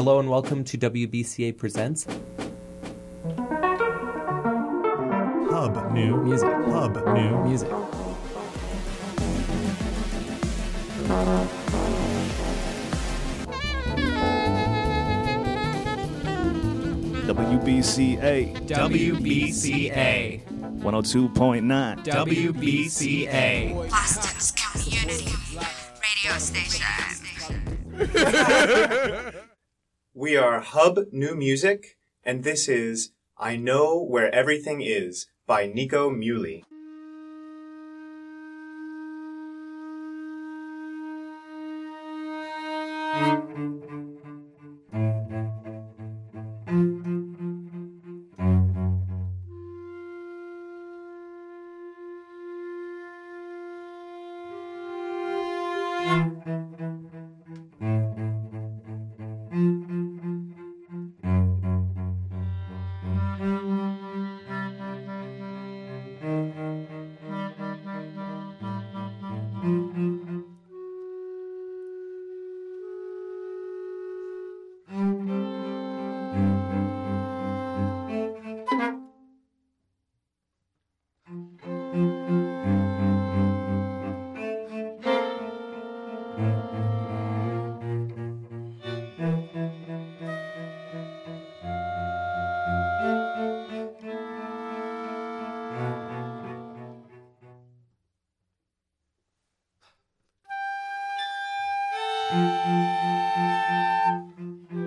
Hello and welcome to WBCA Presents Hub New Music. Hub New Music. WBCA WBCA. 102.9. WBCA. Boston's community radio station. We are Hub New Music, and this is I Know Where Everything Is by Nico Muhly. Música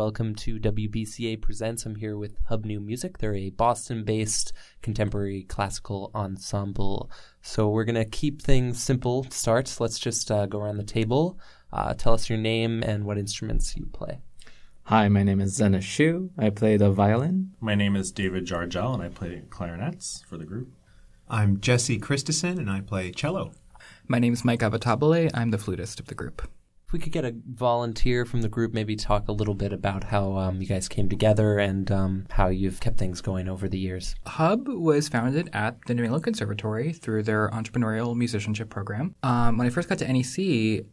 Welcome to WBCA Presents. I'm here with Hub New Music. They're a Boston based contemporary classical ensemble. So we're going to keep things simple to start. Let's just uh, go around the table. Uh, tell us your name and what instruments you play. Hi, my name is Zenas Hsu. I play the violin. My name is David Jargel, and I play clarinets for the group. I'm Jesse Christeson, and I play cello. My name is Mike Avitabile. I'm the flutist of the group. If we could get a volunteer from the group, maybe talk a little bit about how um, you guys came together and um, how you've kept things going over the years. Hub was founded at the New England Conservatory through their entrepreneurial musicianship program. Um, when I first got to NEC,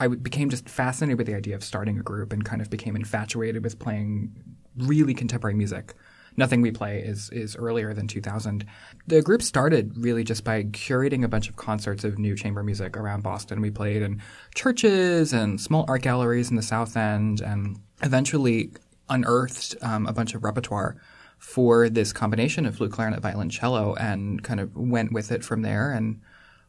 I became just fascinated with the idea of starting a group and kind of became infatuated with playing really contemporary music. Nothing we play is is earlier than 2000. The group started really just by curating a bunch of concerts of new chamber music around Boston. We played in churches and small art galleries in the South End, and eventually unearthed um, a bunch of repertoire for this combination of flute, clarinet, violoncello, and kind of went with it from there. And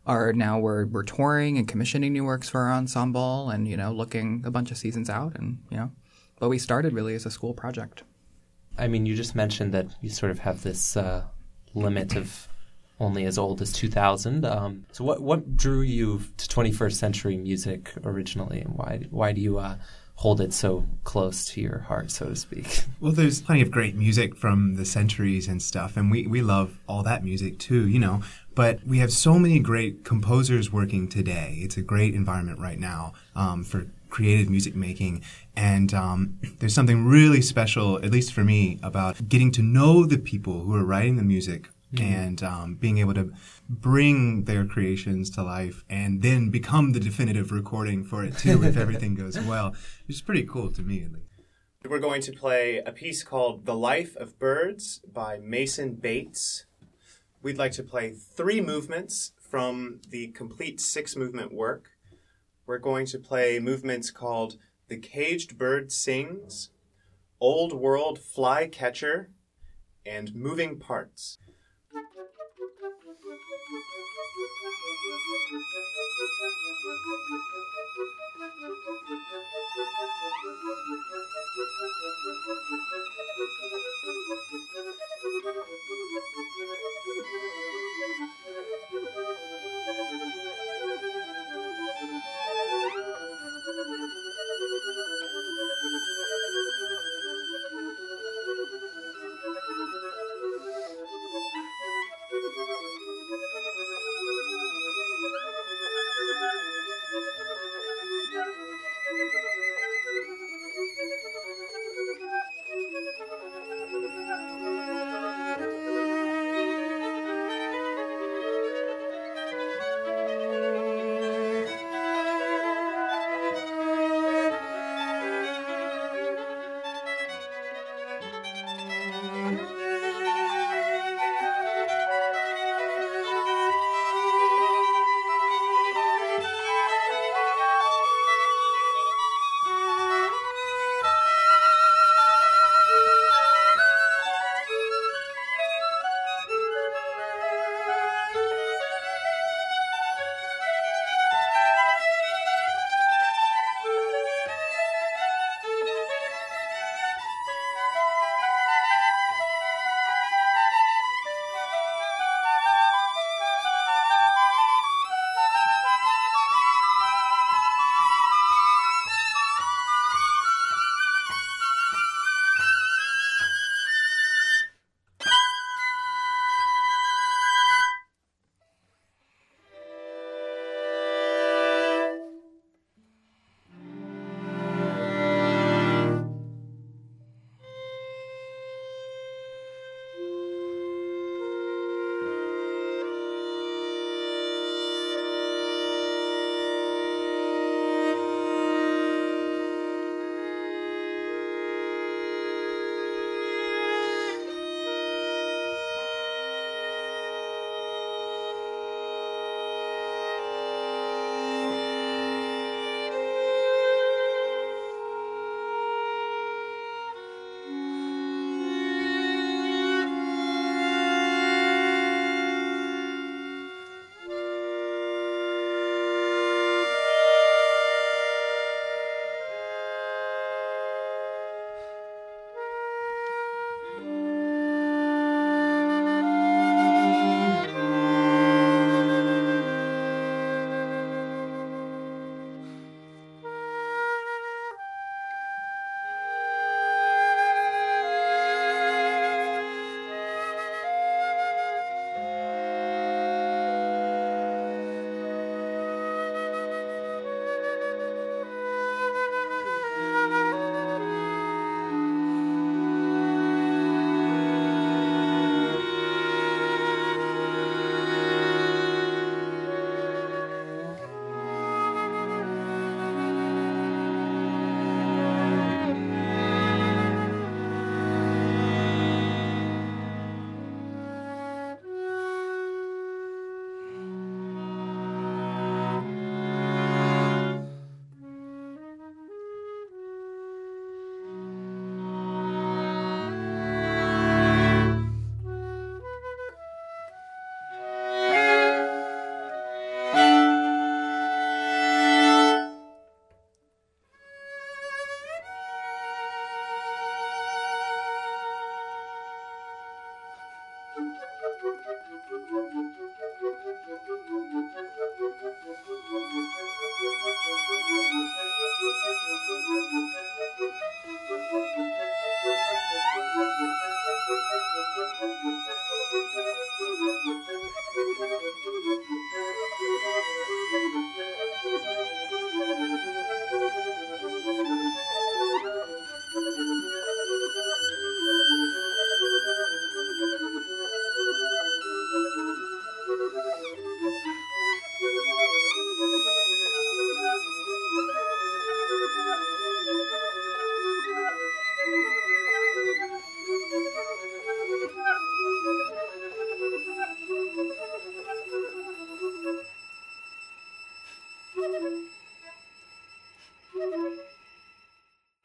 are now we're we're touring and commissioning new works for our ensemble, and you know looking a bunch of seasons out, and you know, but we started really as a school project. I mean, you just mentioned that you sort of have this uh, limit of only as old as 2000. Um, so, what what drew you to 21st century music originally, and why why do you uh, hold it so close to your heart, so to speak? Well, there's plenty of great music from the centuries and stuff, and we, we love all that music too, you know. But we have so many great composers working today. It's a great environment right now um, for creative music making. And um, there's something really special, at least for me, about getting to know the people who are writing the music mm-hmm. and um, being able to bring their creations to life and then become the definitive recording for it too if everything goes well. It's pretty cool to me, at least. We're going to play a piece called The Life of Birds by Mason Bates. We'd like to play three movements from the complete six movement work we're going to play movements called The Caged Bird Sings, Old World Fly Catcher, and Moving Parts.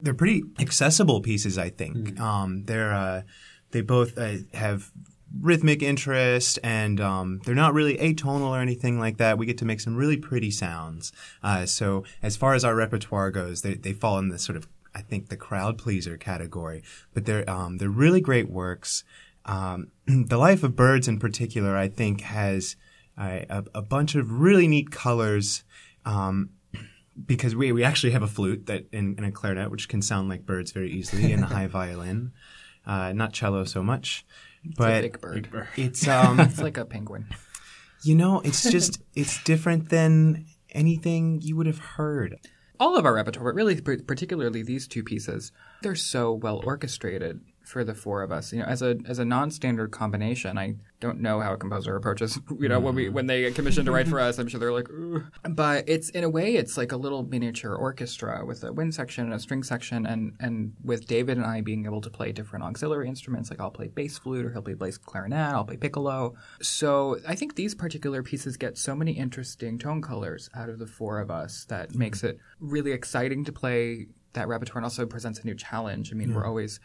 They're pretty accessible pieces, I think. Um, they're uh, they both uh, have rhythmic interest, and um, they're not really atonal or anything like that. We get to make some really pretty sounds. Uh, so as far as our repertoire goes, they they fall in the sort of I think the crowd pleaser category, but they're um, they're really great works. Um, the Life of Birds, in particular, I think has uh, a, a bunch of really neat colors. Um, because we, we actually have a flute that in, and a clarinet which can sound like birds very easily and a high violin uh, not cello so much but big bird. it's um It's like a penguin. you know it's just it's different than anything you would have heard All of our repertoire, but really particularly these two pieces, they're so well orchestrated for the four of us. You know, as a as a non-standard combination, I don't know how a composer approaches. You know, when we when they get commissioned to write for us, I'm sure they're like, Ooh. but it's in a way, it's like a little miniature orchestra with a wind section and a string section, and and with David and I being able to play different auxiliary instruments, like I'll play bass flute or he'll play bass clarinet, I'll play piccolo. So I think these particular pieces get so many interesting tone colors out of the four of us that makes it really exciting to play that repertoire and also presents a new challenge. I mean, we're always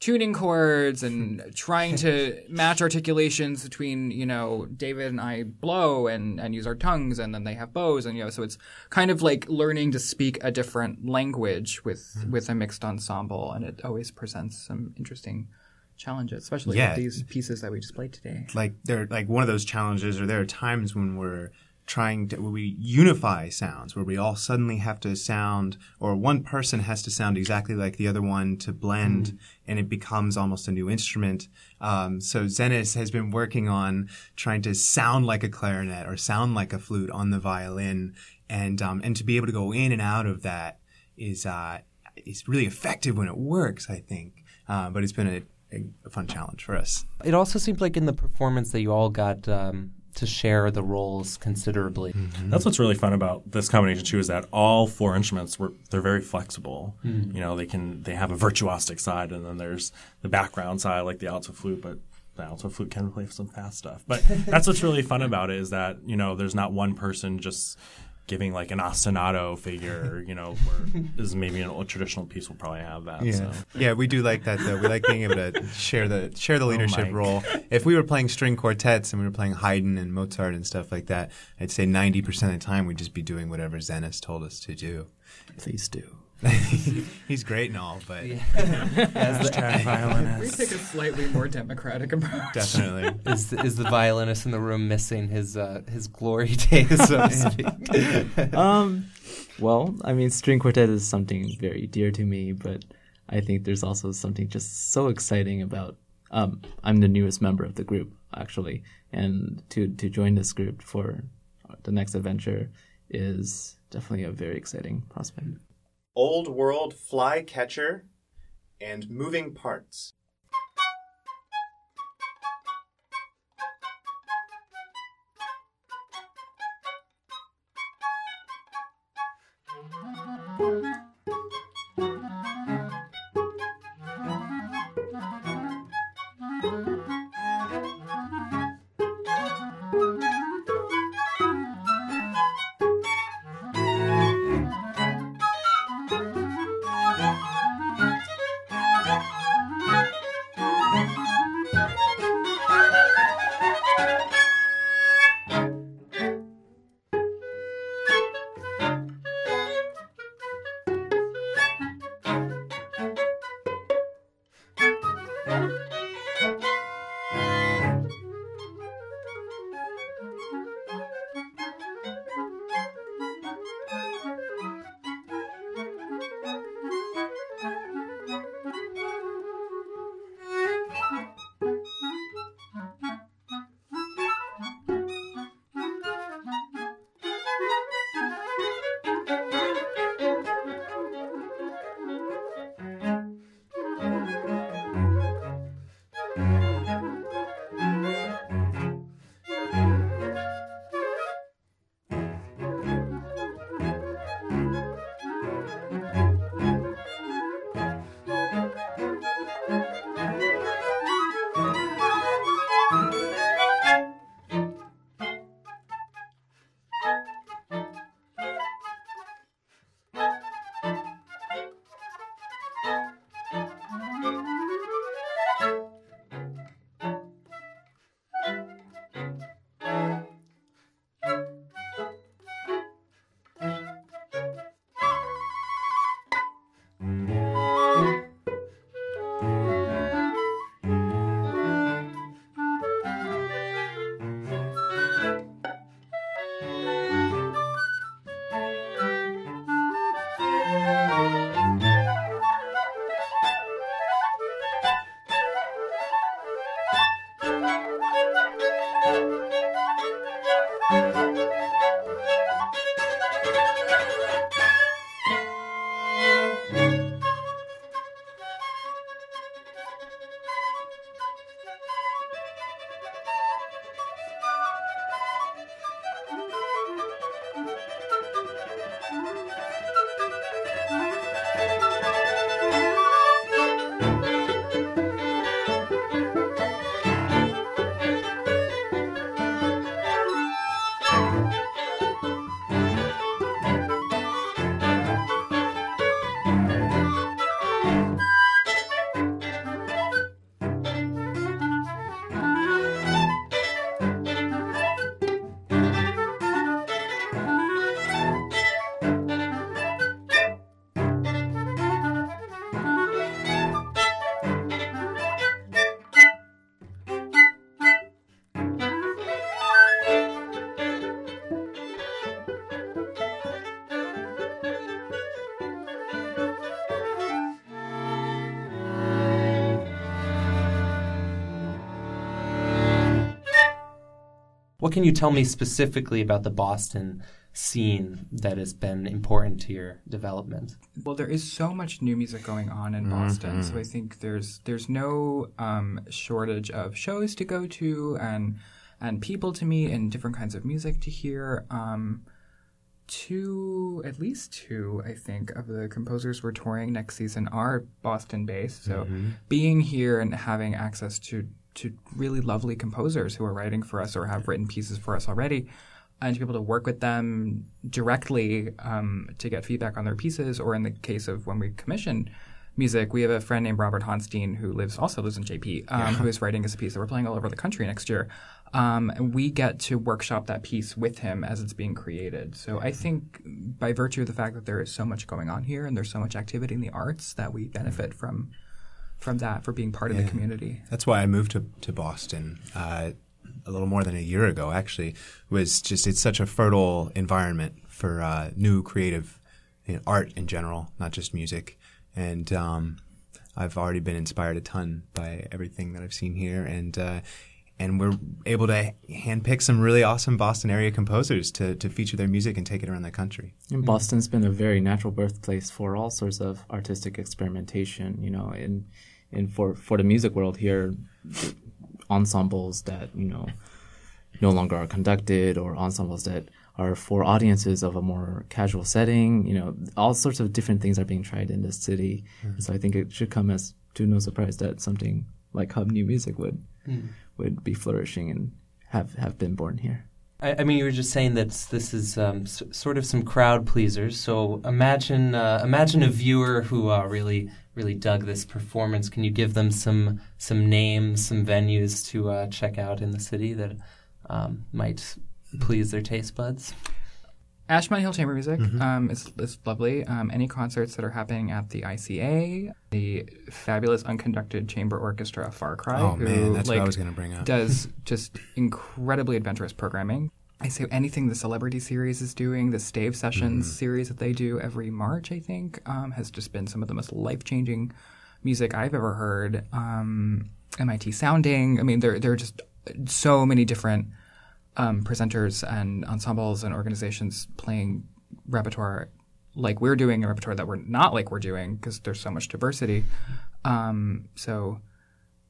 tuning chords and trying to match articulations between you know David and I blow and and use our tongues and then they have bows and you know so it's kind of like learning to speak a different language with hmm. with a mixed ensemble and it always presents some interesting challenges especially Yeah. with these pieces that we just played today. like they're like one of those challenges or there are times when we're trying to where we unify sounds where we all suddenly have to sound or one person has to sound exactly like the other one to blend and it becomes almost a new instrument. Um, so Zenas has been working on trying to sound like a clarinet or sound like a flute on the violin and um, and to be able to go in and out of that is uh, is really effective when it works i think. Uh, but it's been a, a, a fun challenge for us. It also seemed like in the performance that you all got um, to share the roles considerably. Mm-hmm. That's what's really fun about this combination too is that all four instruments were they're very flexible. Mm-hmm. You know, they can they have a virtuosic side and then there's the background side like the alto flute, but the alto flute can play some fast stuff. But that's what's really fun about it is that, you know, there's not one person just giving like an ostinato figure, you know, where is maybe an old traditional piece will probably have that. Yeah, So. yeah, we do like that though. We like being able to share the share the oh leadership Mike. role. If we were playing string quartets and we were playing Haydn and Mozart and stuff like that, I'd say ninety percent of the time we'd just be doing whatever Zenas told us to do. Please do. He's great and all, but yeah. as the violinist, We take a slightly more democratic approach. definitely. Is the, is the violinist in the room missing his uh, his glory days, so to speak? Um, well, I mean, string quartet is something very dear to me, but I think there's also something just so exciting about. Um, I'm the newest member of the group, actually, and to to join this group for the next adventure is definitely a very exciting prospect. Old World Flycatcher, and Moving Parts. What can you tell me specifically about the Boston scene that has been important to your development? Well, there is so much new music going on in Boston, Mm-hmm. so I think there's there's no um, shortage of shows to go to and and people to meet and different kinds of music to hear. Um, two, at least two, I think, of the composers we're touring next season are Boston based. So Mm-hmm. being here and having access to to really lovely composers who are writing for us or have written pieces for us already, and to be able to work with them directly um, to get feedback on their pieces, or in the case of when we commission music, we have a friend named Robert Honstein who lives also lives in JP, um, who is writing us a piece that we're playing all over the country next year. Um, and we get to workshop that piece with him as it's being created. So I think by virtue of the fact that there is so much going on here and there's so much activity in the arts that we benefit from from that for being part of the community. That's why I moved to to Boston uh, a little more than a year ago. Actually, was just it's such a fertile environment for uh, new creative you know, art in general, not just music. And um, I've already been inspired a ton by everything that I've seen here, and uh, and we're able to handpick some really awesome Boston area composers to to feature their music and take it around the country. And Boston's been a very natural birthplace for all sorts of artistic experimentation. You know, in in for for the music world here, ensembles that you know no longer are conducted, or ensembles that are for audiences of a more casual setting. You know, all sorts of different things are being tried in this city. And so I think it should come as to no surprise that something like Hub New Music would hmm. Would be flourishing and have have been born here. I, I mean, you were just saying that this is um, s- sort of some crowd pleasers. So imagine uh, imagine a viewer who uh, really really dug this performance. Can you give them some some names, some venues to uh, check out in the city that um, might please their taste buds? Ashmont Hill Chamber Music um, is, is lovely. Um, any concerts that are happening at the ICA, the fabulous unconducted chamber orchestra Far Cry, Oh, who man, that's what I was gonna bring up. does just incredibly adventurous programming. I say anything the Celebrity series is doing, the Stave Sessions Mm-hmm. series that they do every March, I think, um, has just been some of the most life changing music I've ever heard. Um, MIT Sounding, I mean, there there are just so many different um, presenters and ensembles and organizations playing repertoire like we're doing, a repertoire that we're not like we're doing because there's so much diversity. Um, so,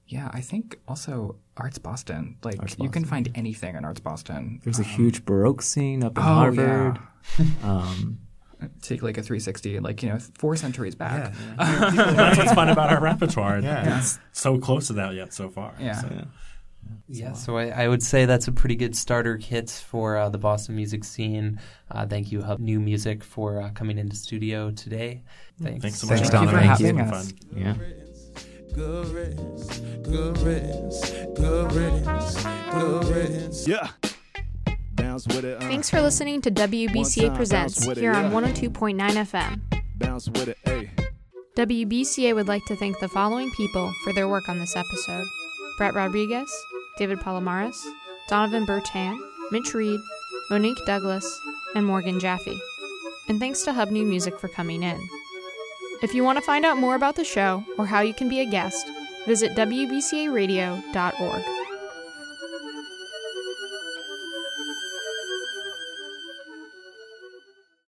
yeah, I think also Arts Boston. Like you can find anything in Arts Boston. There's a huge Baroque scene up in Oh, Harvard. yeah. Um, Take like a 360, like you know, four centuries back. That's what's fun about our repertoire. Yeah. It's so close to that yet so far. Yeah. So- Yeah, so I, I would say that's a pretty good starter kit for uh, the Boston music scene. Uh, thank you, Hub New Music, for uh, coming into studio today. Thanks. Thanks so much. Thanks, for Donovan. having Thank you us. for having fun. yeah. Good riddance, good riddance, good riddance, good riddance. Yeah. Bounce with it. Thanks for listening to WBCA time, Presents bounce it, here on yeah. 102.9 FM. Bounce with it. Hey. WBCA would like to thank the following people for their work on this episode Brett Rodriguez, David Palomares, Donovan Bertan, Mitch Reed, Monique Douglas, and Morgan Jaffe. And thanks to Hub New Music for coming in. If you want to find out more about the show or how you can be a guest, visit WBCAradio.org.